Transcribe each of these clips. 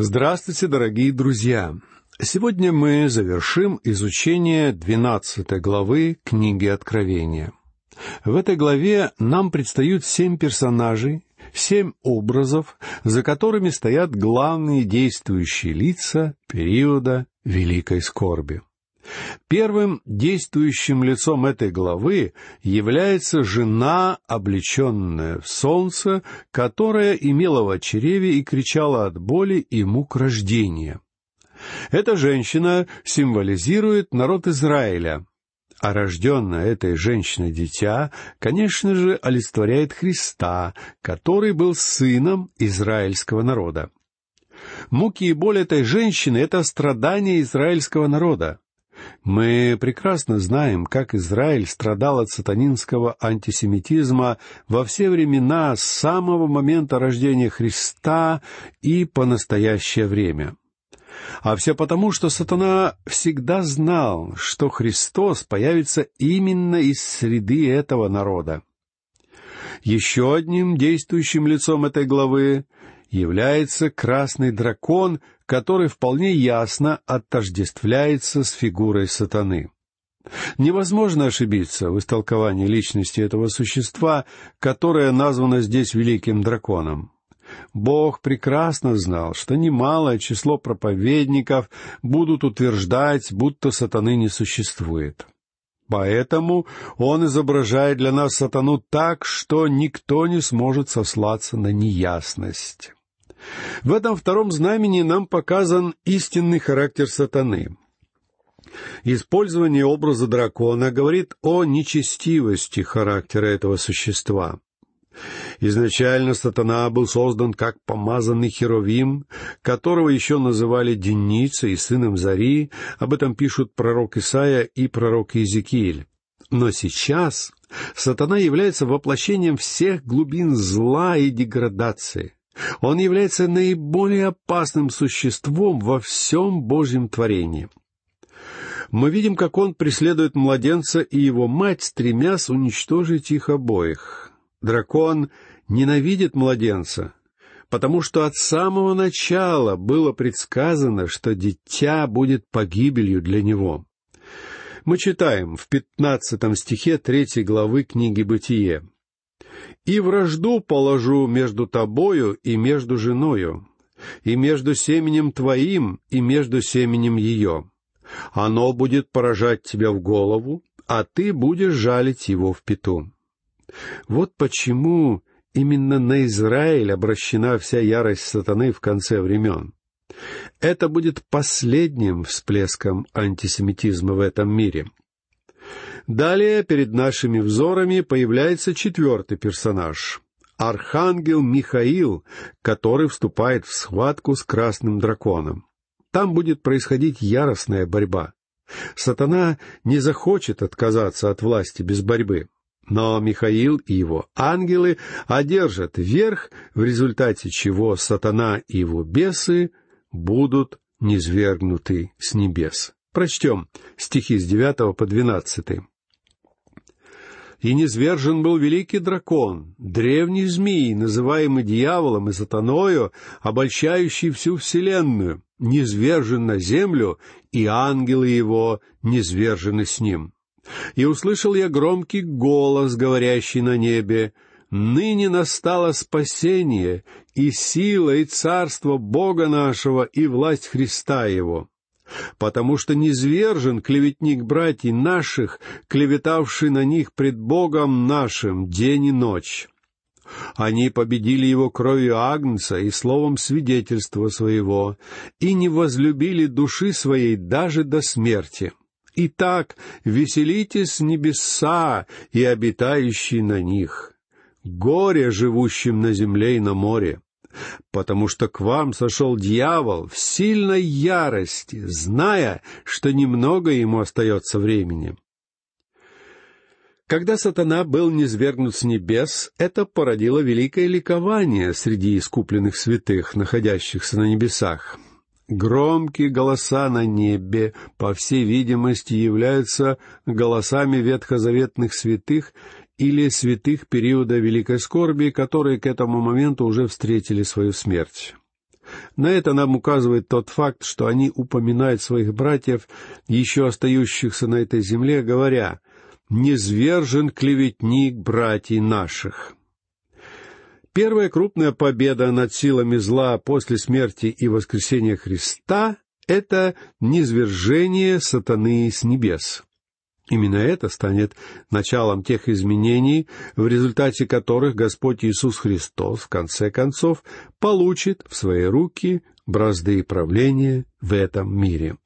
Здравствуйте, дорогие друзья! Сегодня мы завершим изучение двенадцатой главы книги Откровения. В этой главе нам предстают семь персонажей, семь образов, за которыми стоят главные действующие лица периода Великой Скорби. Первым действующим лицом этой главы является жена, облеченная в солнце, которая имела в чреве и кричала от боли и мук рождения. Эта женщина символизирует народ Израиля, а рожденное этой женщиной дитя, конечно же, олицетворяет Христа, который был сыном израильского народа. Муки и боль этой женщины — это страдания израильского народа. Мы прекрасно знаем, как Израиль страдал от сатанинского антисемитизма во все времена с самого момента рождения Христа и по настоящее время. А все потому, что сатана всегда знал, что Христос появится именно из среды этого народа. Еще одним действующим лицом этой главы является красный дракон, который вполне ясно отождествляется с фигурой сатаны. Невозможно ошибиться в истолковании личности этого существа, которое названо здесь великим драконом. Бог прекрасно знал, что немалое число проповедников будут утверждать, будто сатаны не существует. Поэтому он изображает для нас сатану так, что никто не сможет сослаться на неясность. В этом втором знамени нам показан истинный характер сатаны. Использование образа дракона говорит о нечестивости характера этого существа. Изначально сатана был создан как помазанный херовим, которого еще называли Деницей и сыном Зари, об этом пишут пророк Исаия и пророк Иезекииль. Но сейчас сатана является воплощением всех глубин зла и деградации. Он является наиболее опасным существом во всем Божьем творении. Мы видим, как он преследует младенца и его мать, стремясь уничтожить их обоих. Дракон ненавидит младенца, потому что от самого начала было предсказано, что дитя будет погибелью для него. Мы читаем в пятнадцатом стихе третьей главы книги «Бытие» и вражду положу между тобою и между женою, и между семенем твоим и между семенем ее. Оно будет поражать тебя в голову, а ты будешь жалить его в пету. Вот почему именно на Израиль обращена вся ярость сатаны в конце времен. Это будет последним всплеском антисемитизма в этом мире — Далее перед нашими взорами появляется четвертый персонаж — Архангел Михаил, который вступает в схватку с красным драконом. Там будет происходить яростная борьба. Сатана не захочет отказаться от власти без борьбы. Но Михаил и его ангелы одержат верх, в результате чего сатана и его бесы будут низвергнуты с небес. Прочтем стихи с девятого по двенадцатый и низвержен был великий дракон, древний змей, называемый дьяволом и сатаною, обольщающий всю вселенную, низвержен на землю, и ангелы его низвержены с ним. И услышал я громкий голос, говорящий на небе, «Ныне настало спасение, и сила, и царство Бога нашего, и власть Христа Его» потому что низвержен клеветник братьев наших, клеветавший на них пред Богом нашим день и ночь. Они победили его кровью Агнца и словом свидетельства своего, и не возлюбили души своей даже до смерти. Итак, веселитесь небеса и обитающие на них, горе живущим на земле и на море, потому что к вам сошел дьявол в сильной ярости, зная, что немного ему остается времени. Когда сатана был низвергнут с небес, это породило великое ликование среди искупленных святых, находящихся на небесах. Громкие голоса на небе, по всей видимости, являются голосами ветхозаветных святых или святых периода Великой Скорби, которые к этому моменту уже встретили свою смерть. На это нам указывает тот факт, что они упоминают своих братьев, еще остающихся на этой земле, говоря «Низвержен клеветник братьев наших». Первая крупная победа над силами зла после смерти и воскресения Христа — это низвержение сатаны с небес. Именно это станет началом тех изменений, в результате которых Господь Иисус Христос, в конце концов, получит в свои руки бразды правления в этом мире.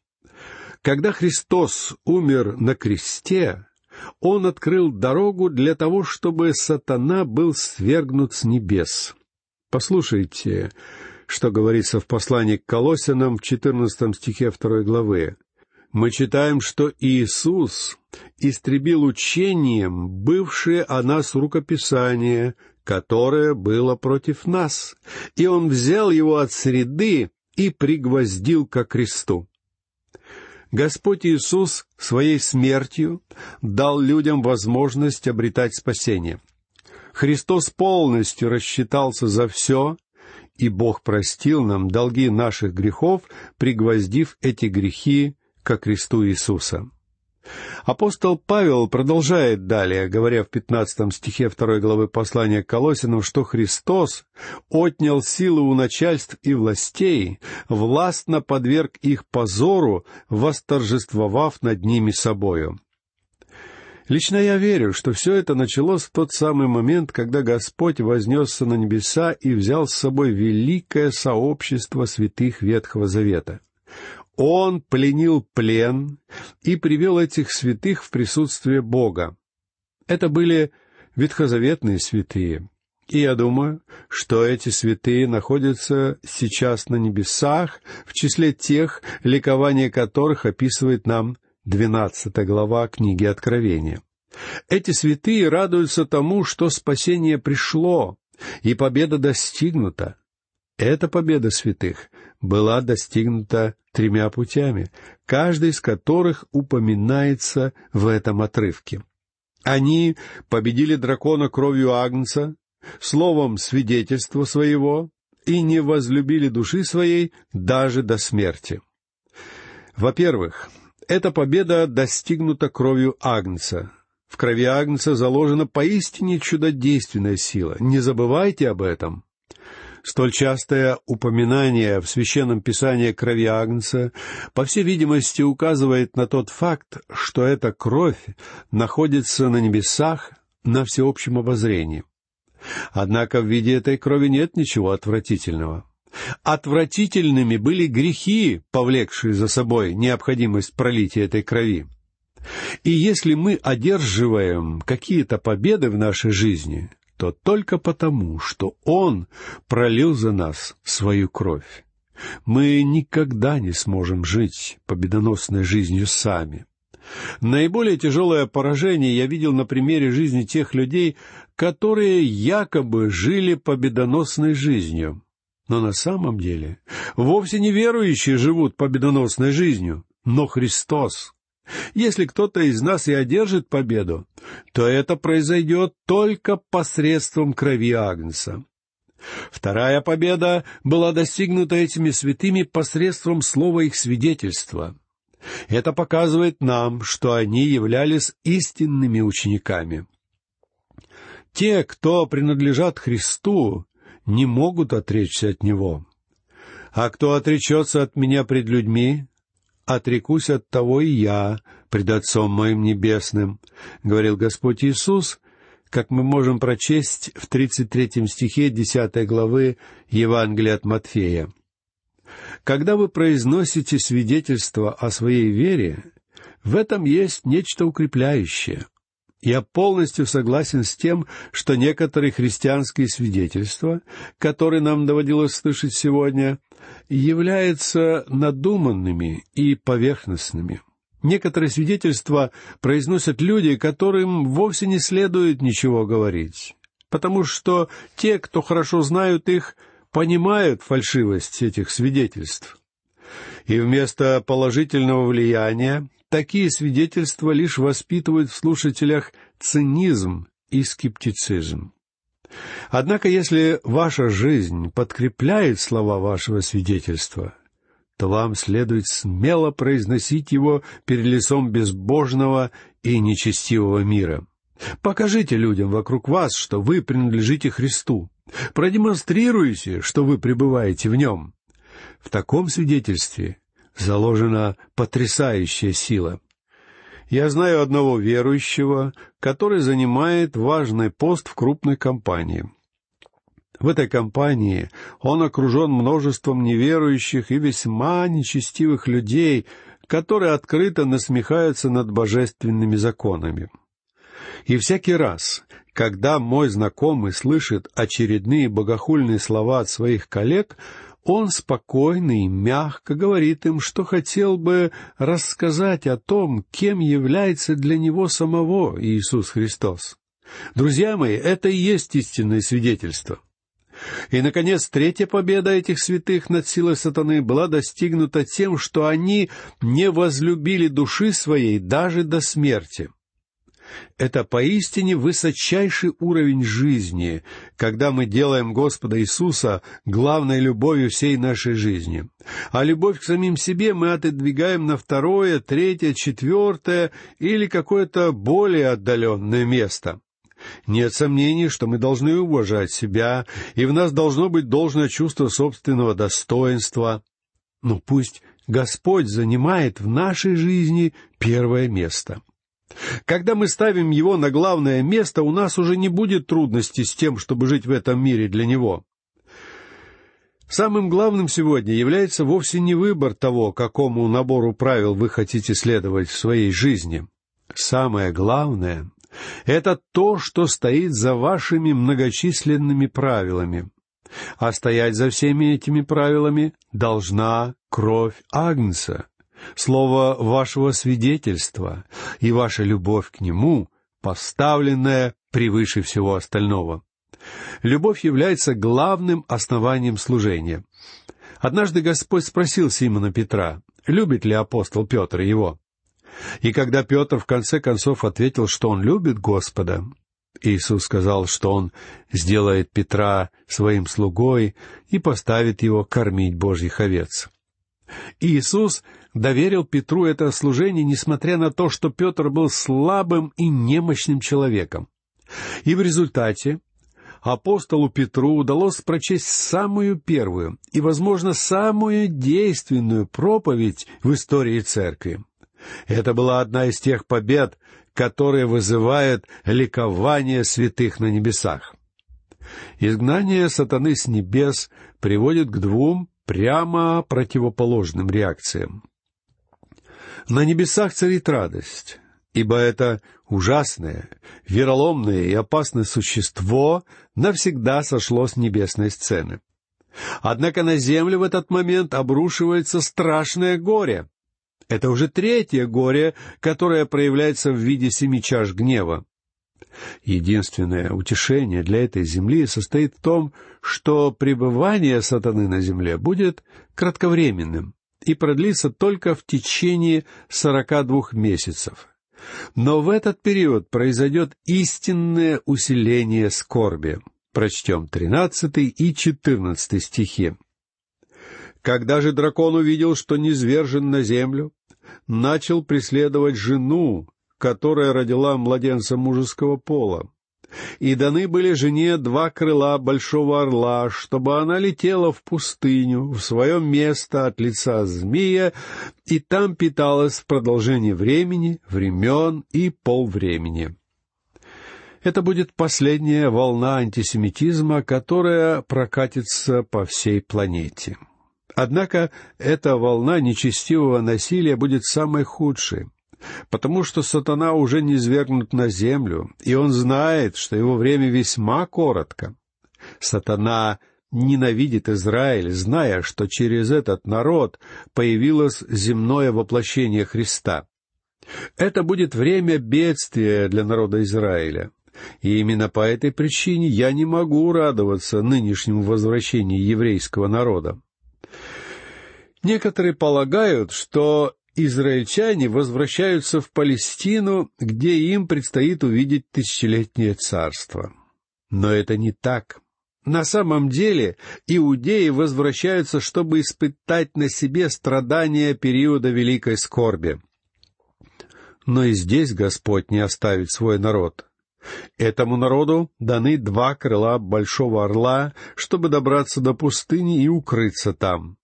Когда Христос умер на кресте, Он открыл дорогу для того, чтобы сатана был свергнут с небес. Послушайте, что говорится в послании к Колосинам в 14 стихе 2 главы мы читаем, что Иисус истребил учением бывшее о нас рукописание, которое было против нас, и Он взял его от среды и пригвоздил ко кресту. Господь Иисус своей смертью дал людям возможность обретать спасение. Христос полностью рассчитался за все, и Бог простил нам долги наших грехов, пригвоздив эти грехи ко кресту Иисуса. Апостол Павел продолжает далее, говоря в пятнадцатом стихе второй главы послания к Колосинам, что Христос отнял силы у начальств и властей, властно подверг их позору, восторжествовав над ними собою. Лично я верю, что все это началось в тот самый момент, когда Господь вознесся на небеса и взял с собой великое сообщество святых Ветхого Завета. Он пленил плен и привел этих святых в присутствие Бога. Это были ветхозаветные святые. И я думаю, что эти святые находятся сейчас на небесах, в числе тех, ликование которых описывает нам двенадцатая глава книги Откровения. Эти святые радуются тому, что спасение пришло, и победа достигнута. Эта победа святых была достигнута тремя путями, каждый из которых упоминается в этом отрывке. Они победили дракона кровью Агнца, словом свидетельства своего, и не возлюбили души своей даже до смерти. Во-первых, эта победа достигнута кровью Агнца. В крови Агнца заложена поистине чудодейственная сила. Не забывайте об этом. Столь частое упоминание в Священном Писании крови Агнца, по всей видимости, указывает на тот факт, что эта кровь находится на небесах на всеобщем обозрении. Однако в виде этой крови нет ничего отвратительного. Отвратительными были грехи, повлекшие за собой необходимость пролития этой крови. И если мы одерживаем какие-то победы в нашей жизни, то только потому, что Он пролил за нас свою кровь. Мы никогда не сможем жить победоносной жизнью сами. Наиболее тяжелое поражение я видел на примере жизни тех людей, которые якобы жили победоносной жизнью. Но на самом деле вовсе не верующие живут победоносной жизнью, но Христос если кто-то из нас и одержит победу, то это произойдет только посредством крови Агнца. Вторая победа была достигнута этими святыми посредством слова их свидетельства. Это показывает нам, что они являлись истинными учениками. Те, кто принадлежат Христу, не могут отречься от Него. А кто отречется от меня пред людьми, отрекусь от того и я пред Отцом моим Небесным», — говорил Господь Иисус, как мы можем прочесть в тридцать третьем стихе десятой главы Евангелия от Матфея. Когда вы произносите свидетельство о своей вере, в этом есть нечто укрепляющее. Я полностью согласен с тем, что некоторые христианские свидетельства, которые нам доводилось слышать сегодня, являются надуманными и поверхностными. Некоторые свидетельства произносят люди, которым вовсе не следует ничего говорить, потому что те, кто хорошо знают их, понимают фальшивость этих свидетельств. И вместо положительного влияния Такие свидетельства лишь воспитывают в слушателях цинизм и скептицизм. Однако, если ваша жизнь подкрепляет слова вашего свидетельства, то вам следует смело произносить его перед лицом безбожного и нечестивого мира. Покажите людям вокруг вас, что вы принадлежите Христу. Продемонстрируйте, что вы пребываете в нем. В таком свидетельстве заложена потрясающая сила. Я знаю одного верующего, который занимает важный пост в крупной компании. В этой компании он окружен множеством неверующих и весьма нечестивых людей, которые открыто насмехаются над божественными законами. И всякий раз, когда мой знакомый слышит очередные богохульные слова от своих коллег, он спокойно и мягко говорит им, что хотел бы рассказать о том, кем является для него самого Иисус Христос. Друзья мои, это и есть истинное свидетельство. И, наконец, третья победа этих святых над силой сатаны была достигнута тем, что они не возлюбили души своей даже до смерти — это поистине высочайший уровень жизни, когда мы делаем Господа Иисуса главной любовью всей нашей жизни. А любовь к самим себе мы отодвигаем на второе, третье, четвертое или какое-то более отдаленное место. Нет сомнений, что мы должны уважать себя, и в нас должно быть должное чувство собственного достоинства. Но пусть Господь занимает в нашей жизни первое место. Когда мы ставим его на главное место, у нас уже не будет трудностей с тем, чтобы жить в этом мире для него. Самым главным сегодня является вовсе не выбор того, какому набору правил вы хотите следовать в своей жизни. Самое главное — это то, что стоит за вашими многочисленными правилами. А стоять за всеми этими правилами должна кровь Агнца — слово вашего свидетельства и ваша любовь к Нему, поставленная превыше всего остального. Любовь является главным основанием служения. Однажды Господь спросил Симона Петра, любит ли апостол Петр его. И когда Петр в конце концов ответил, что он любит Господа, Иисус сказал, что он сделает Петра своим слугой и поставит его кормить Божьих овец. Иисус доверил Петру это служение, несмотря на то, что Петр был слабым и немощным человеком. И в результате апостолу Петру удалось прочесть самую первую и, возможно, самую действенную проповедь в истории церкви. Это была одна из тех побед, которые вызывают ликование святых на небесах. Изгнание сатаны с небес приводит к двум прямо противоположным реакциям. На небесах царит радость, ибо это ужасное, вероломное и опасное существо навсегда сошло с небесной сцены. Однако на землю в этот момент обрушивается страшное горе. Это уже третье горе, которое проявляется в виде семи чаш гнева. Единственное утешение для этой земли состоит в том, что пребывание сатаны на земле будет кратковременным и продлится только в течение сорока двух месяцев. Но в этот период произойдет истинное усиление скорби. Прочтем тринадцатый и четырнадцатый стихи. Когда же дракон увидел, что низвержен на землю, начал преследовать жену, которая родила младенца мужеского пола. И даны были жене два крыла большого орла, чтобы она летела в пустыню, в свое место от лица змея, и там питалась в продолжении времени, времен и полвремени. Это будет последняя волна антисемитизма, которая прокатится по всей планете. Однако эта волна нечестивого насилия будет самой худшей потому что сатана уже не свергнут на землю, и он знает, что его время весьма коротко. Сатана ненавидит Израиль, зная, что через этот народ появилось земное воплощение Христа. Это будет время бедствия для народа Израиля. И именно по этой причине я не могу радоваться нынешнему возвращению еврейского народа. Некоторые полагают, что израильтяне возвращаются в Палестину, где им предстоит увидеть тысячелетнее царство. Но это не так. На самом деле иудеи возвращаются, чтобы испытать на себе страдания периода великой скорби. Но и здесь Господь не оставит свой народ. Этому народу даны два крыла большого орла, чтобы добраться до пустыни и укрыться там.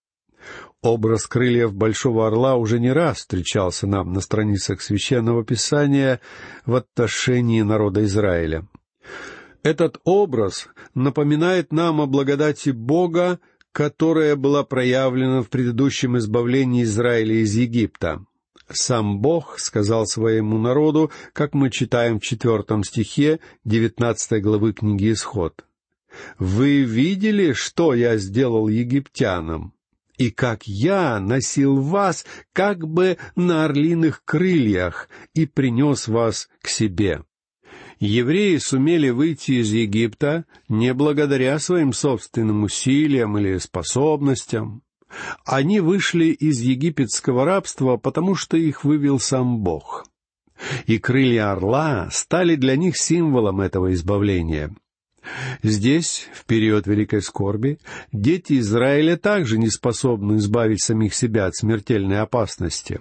Образ крыльев большого орла уже не раз встречался нам на страницах священного писания в отношении народа Израиля. Этот образ напоминает нам о благодати Бога, которая была проявлена в предыдущем избавлении Израиля из Египта. Сам Бог сказал своему народу, как мы читаем в четвертом стихе девятнадцатой главы книги Исход. «Вы видели, что я сделал египтянам, и как я носил вас как бы на орлиных крыльях и принес вас к себе». Евреи сумели выйти из Египта не благодаря своим собственным усилиям или способностям. Они вышли из египетского рабства, потому что их вывел сам Бог. И крылья орла стали для них символом этого избавления. Здесь, в период Великой Скорби, дети Израиля также не способны избавить самих себя от смертельной опасности.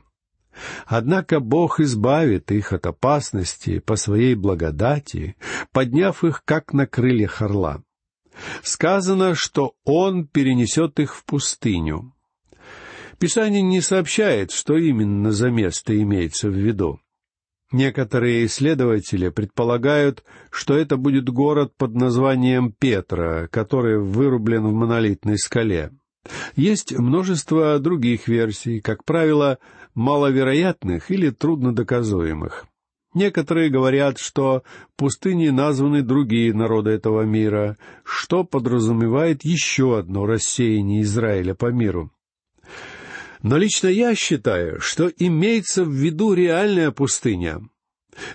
Однако Бог избавит их от опасности по своей благодати, подняв их как на крыльях орла. Сказано, что Он перенесет их в пустыню. Писание не сообщает, что именно за место имеется в виду. Некоторые исследователи предполагают, что это будет город под названием Петра, который вырублен в монолитной скале. Есть множество других версий, как правило, маловероятных или труднодоказуемых. Некоторые говорят, что пустыни названы другие народы этого мира, что подразумевает еще одно рассеяние Израиля по миру. Но лично я считаю, что имеется в виду реальная пустыня.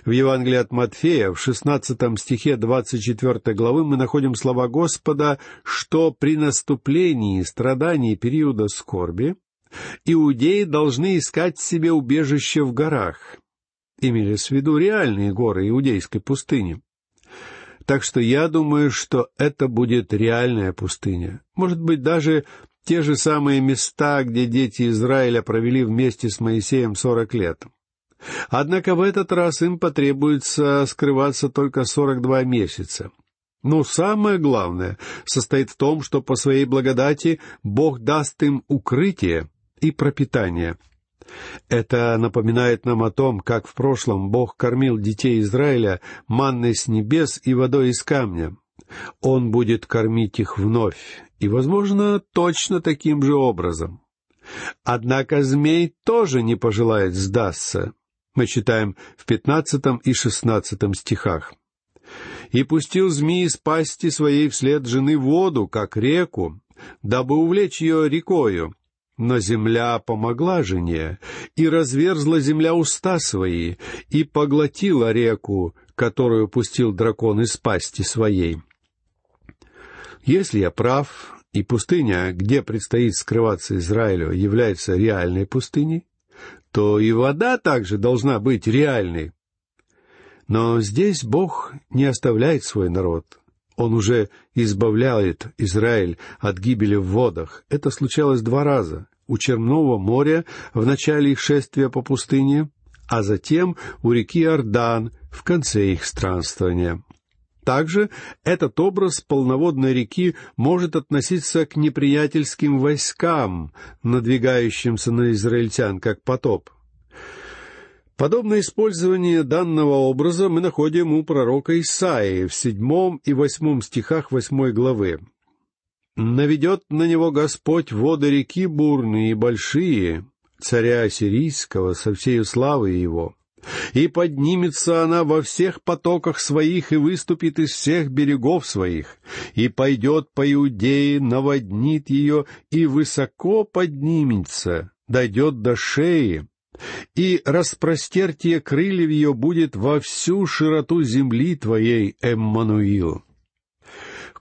В Евангелии от Матфея, в шестнадцатом стихе двадцать четвертой главы, мы находим слова Господа, что при наступлении страданий периода скорби иудеи должны искать себе убежище в горах. Имелись в виду реальные горы иудейской пустыни. Так что я думаю, что это будет реальная пустыня. Может быть, даже те же самые места, где дети Израиля провели вместе с Моисеем сорок лет. Однако в этот раз им потребуется скрываться только сорок два месяца. Но самое главное состоит в том, что по своей благодати Бог даст им укрытие и пропитание. Это напоминает нам о том, как в прошлом Бог кормил детей Израиля манной с небес и водой из камня. Он будет кормить их вновь, и, возможно, точно таким же образом. Однако змей тоже не пожелает сдаться. Мы читаем в пятнадцатом и шестнадцатом стихах. «И пустил змей из пасти своей вслед жены воду, как реку, дабы увлечь ее рекою. Но земля помогла жене, и разверзла земля уста свои, и поглотила реку, которую пустил дракон из пасти своей. Если я прав, и пустыня, где предстоит скрываться Израилю, является реальной пустыней, то и вода также должна быть реальной. Но здесь Бог не оставляет свой народ. Он уже избавляет Израиль от гибели в водах. Это случалось два раза. У Черного моря в начале их шествия по пустыне, а затем у реки Иордан в конце их странствования. Также этот образ полноводной реки может относиться к неприятельским войскам, надвигающимся на израильтян, как потоп. Подобное использование данного образа мы находим у пророка Исаии в седьмом и восьмом стихах восьмой главы. «Наведет на него Господь воды реки бурные и большие, царя Ассирийского со всею славой его» и поднимется она во всех потоках своих и выступит из всех берегов своих, и пойдет по Иудее, наводнит ее, и высоко поднимется, дойдет до шеи, и распростертие крыльев ее будет во всю широту земли твоей, Эммануил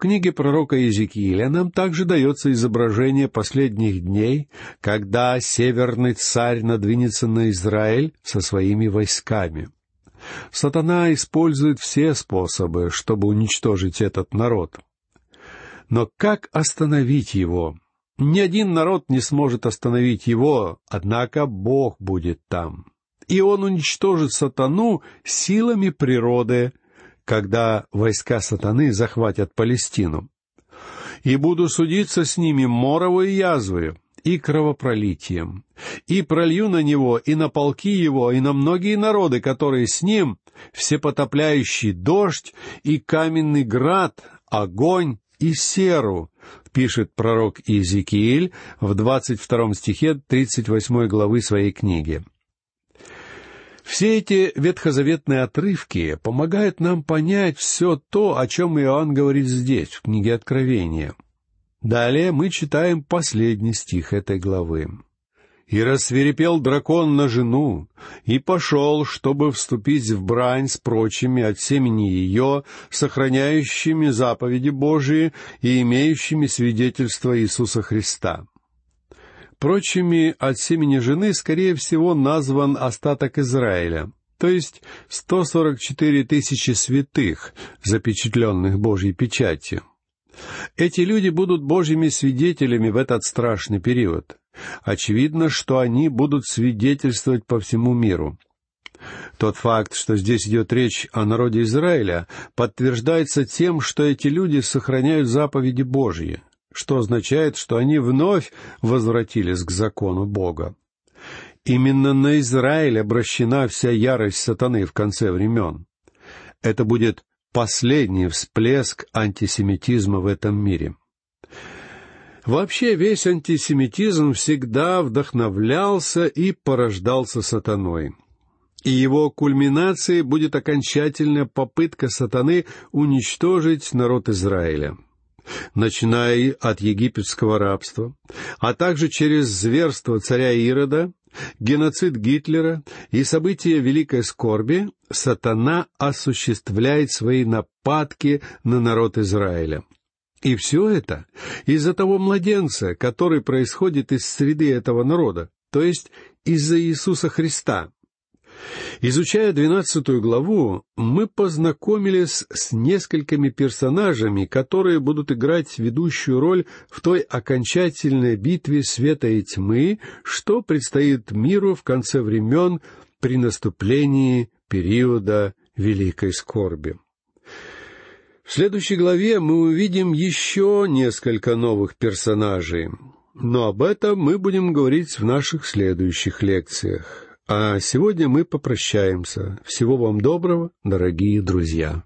книге пророка Иезекииля нам также дается изображение последних дней, когда северный царь надвинется на Израиль со своими войсками. Сатана использует все способы, чтобы уничтожить этот народ. Но как остановить его? Ни один народ не сможет остановить его, однако Бог будет там. И он уничтожит сатану силами природы, когда войска сатаны захватят Палестину. «И буду судиться с ними моровой язвою и кровопролитием, и пролью на него, и на полки его, и на многие народы, которые с ним, всепотопляющий дождь и каменный град, огонь и серу, пишет пророк Иезекииль в 22 стихе 38 главы своей книги. Все эти ветхозаветные отрывки помогают нам понять все то, о чем Иоанн говорит здесь, в книге Откровения. Далее мы читаем последний стих этой главы. «И рассверепел дракон на жену, и пошел, чтобы вступить в брань с прочими от семени ее, сохраняющими заповеди Божии и имеющими свидетельство Иисуса Христа». Прочими от семени жены, скорее всего, назван остаток Израиля, то есть 144 тысячи святых, запечатленных Божьей печатью. Эти люди будут Божьими свидетелями в этот страшный период. Очевидно, что они будут свидетельствовать по всему миру. Тот факт, что здесь идет речь о народе Израиля, подтверждается тем, что эти люди сохраняют заповеди Божьи что означает, что они вновь возвратились к закону Бога. Именно на Израиль обращена вся ярость сатаны в конце времен. Это будет последний всплеск антисемитизма в этом мире. Вообще весь антисемитизм всегда вдохновлялся и порождался сатаной. И его кульминацией будет окончательная попытка сатаны уничтожить народ Израиля — начиная от египетского рабства, а также через зверство царя Ирода, геноцид Гитлера и события Великой Скорби, сатана осуществляет свои нападки на народ Израиля. И все это из-за того младенца, который происходит из среды этого народа, то есть из-за Иисуса Христа, Изучая двенадцатую главу, мы познакомились с несколькими персонажами, которые будут играть ведущую роль в той окончательной битве света и тьмы, что предстоит миру в конце времен при наступлении периода великой скорби. В следующей главе мы увидим еще несколько новых персонажей, но об этом мы будем говорить в наших следующих лекциях. А сегодня мы попрощаемся. Всего вам доброго, дорогие друзья.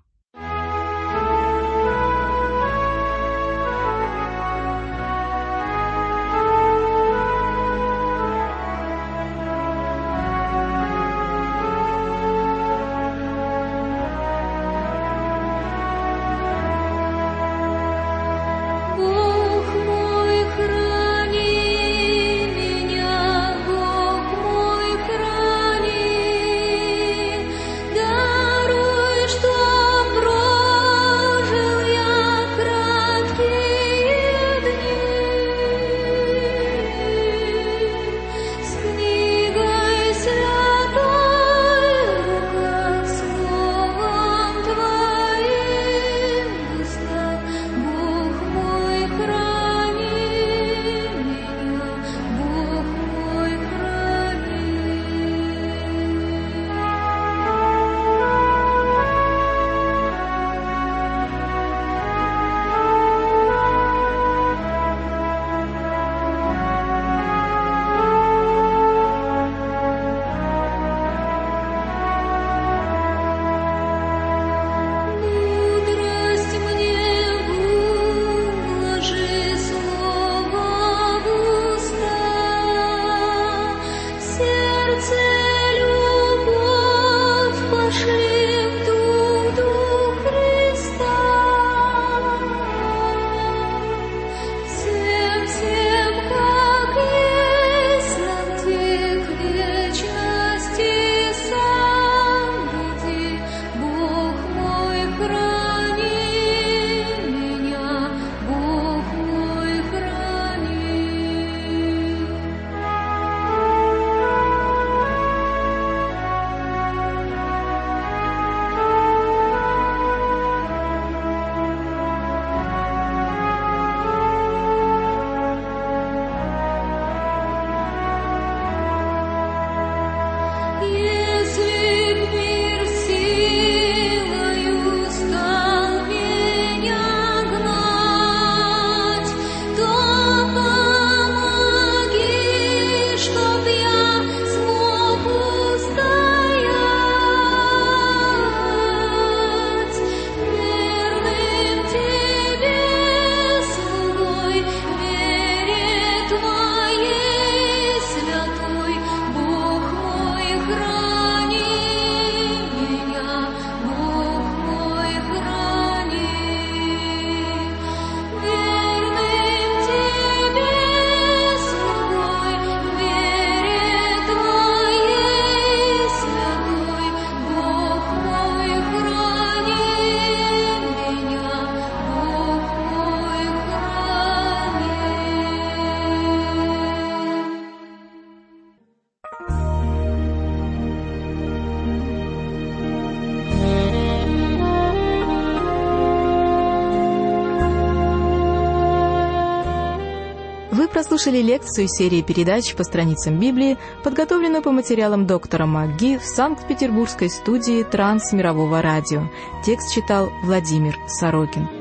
Прослушали лекцию серии передач по страницам Библии, подготовленную по материалам доктора МакГи в Санкт-Петербургской студии Трансмирового радио. Текст читал Владимир Сорокин.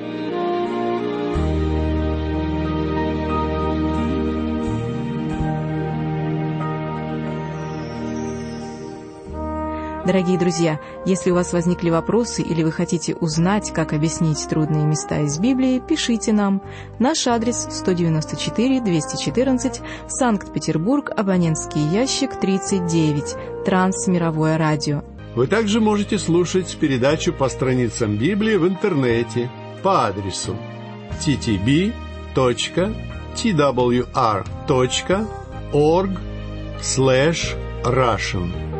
Дорогие друзья, если у вас возникли вопросы или вы хотите узнать, как объяснить трудные места из Библии, пишите нам. Наш адрес 194-214, Санкт-Петербург, абонентский ящик 39, Трансмировое радио. Вы также можете слушать передачу по страницам Библии в интернете по адресу ttb.twr.org slash russian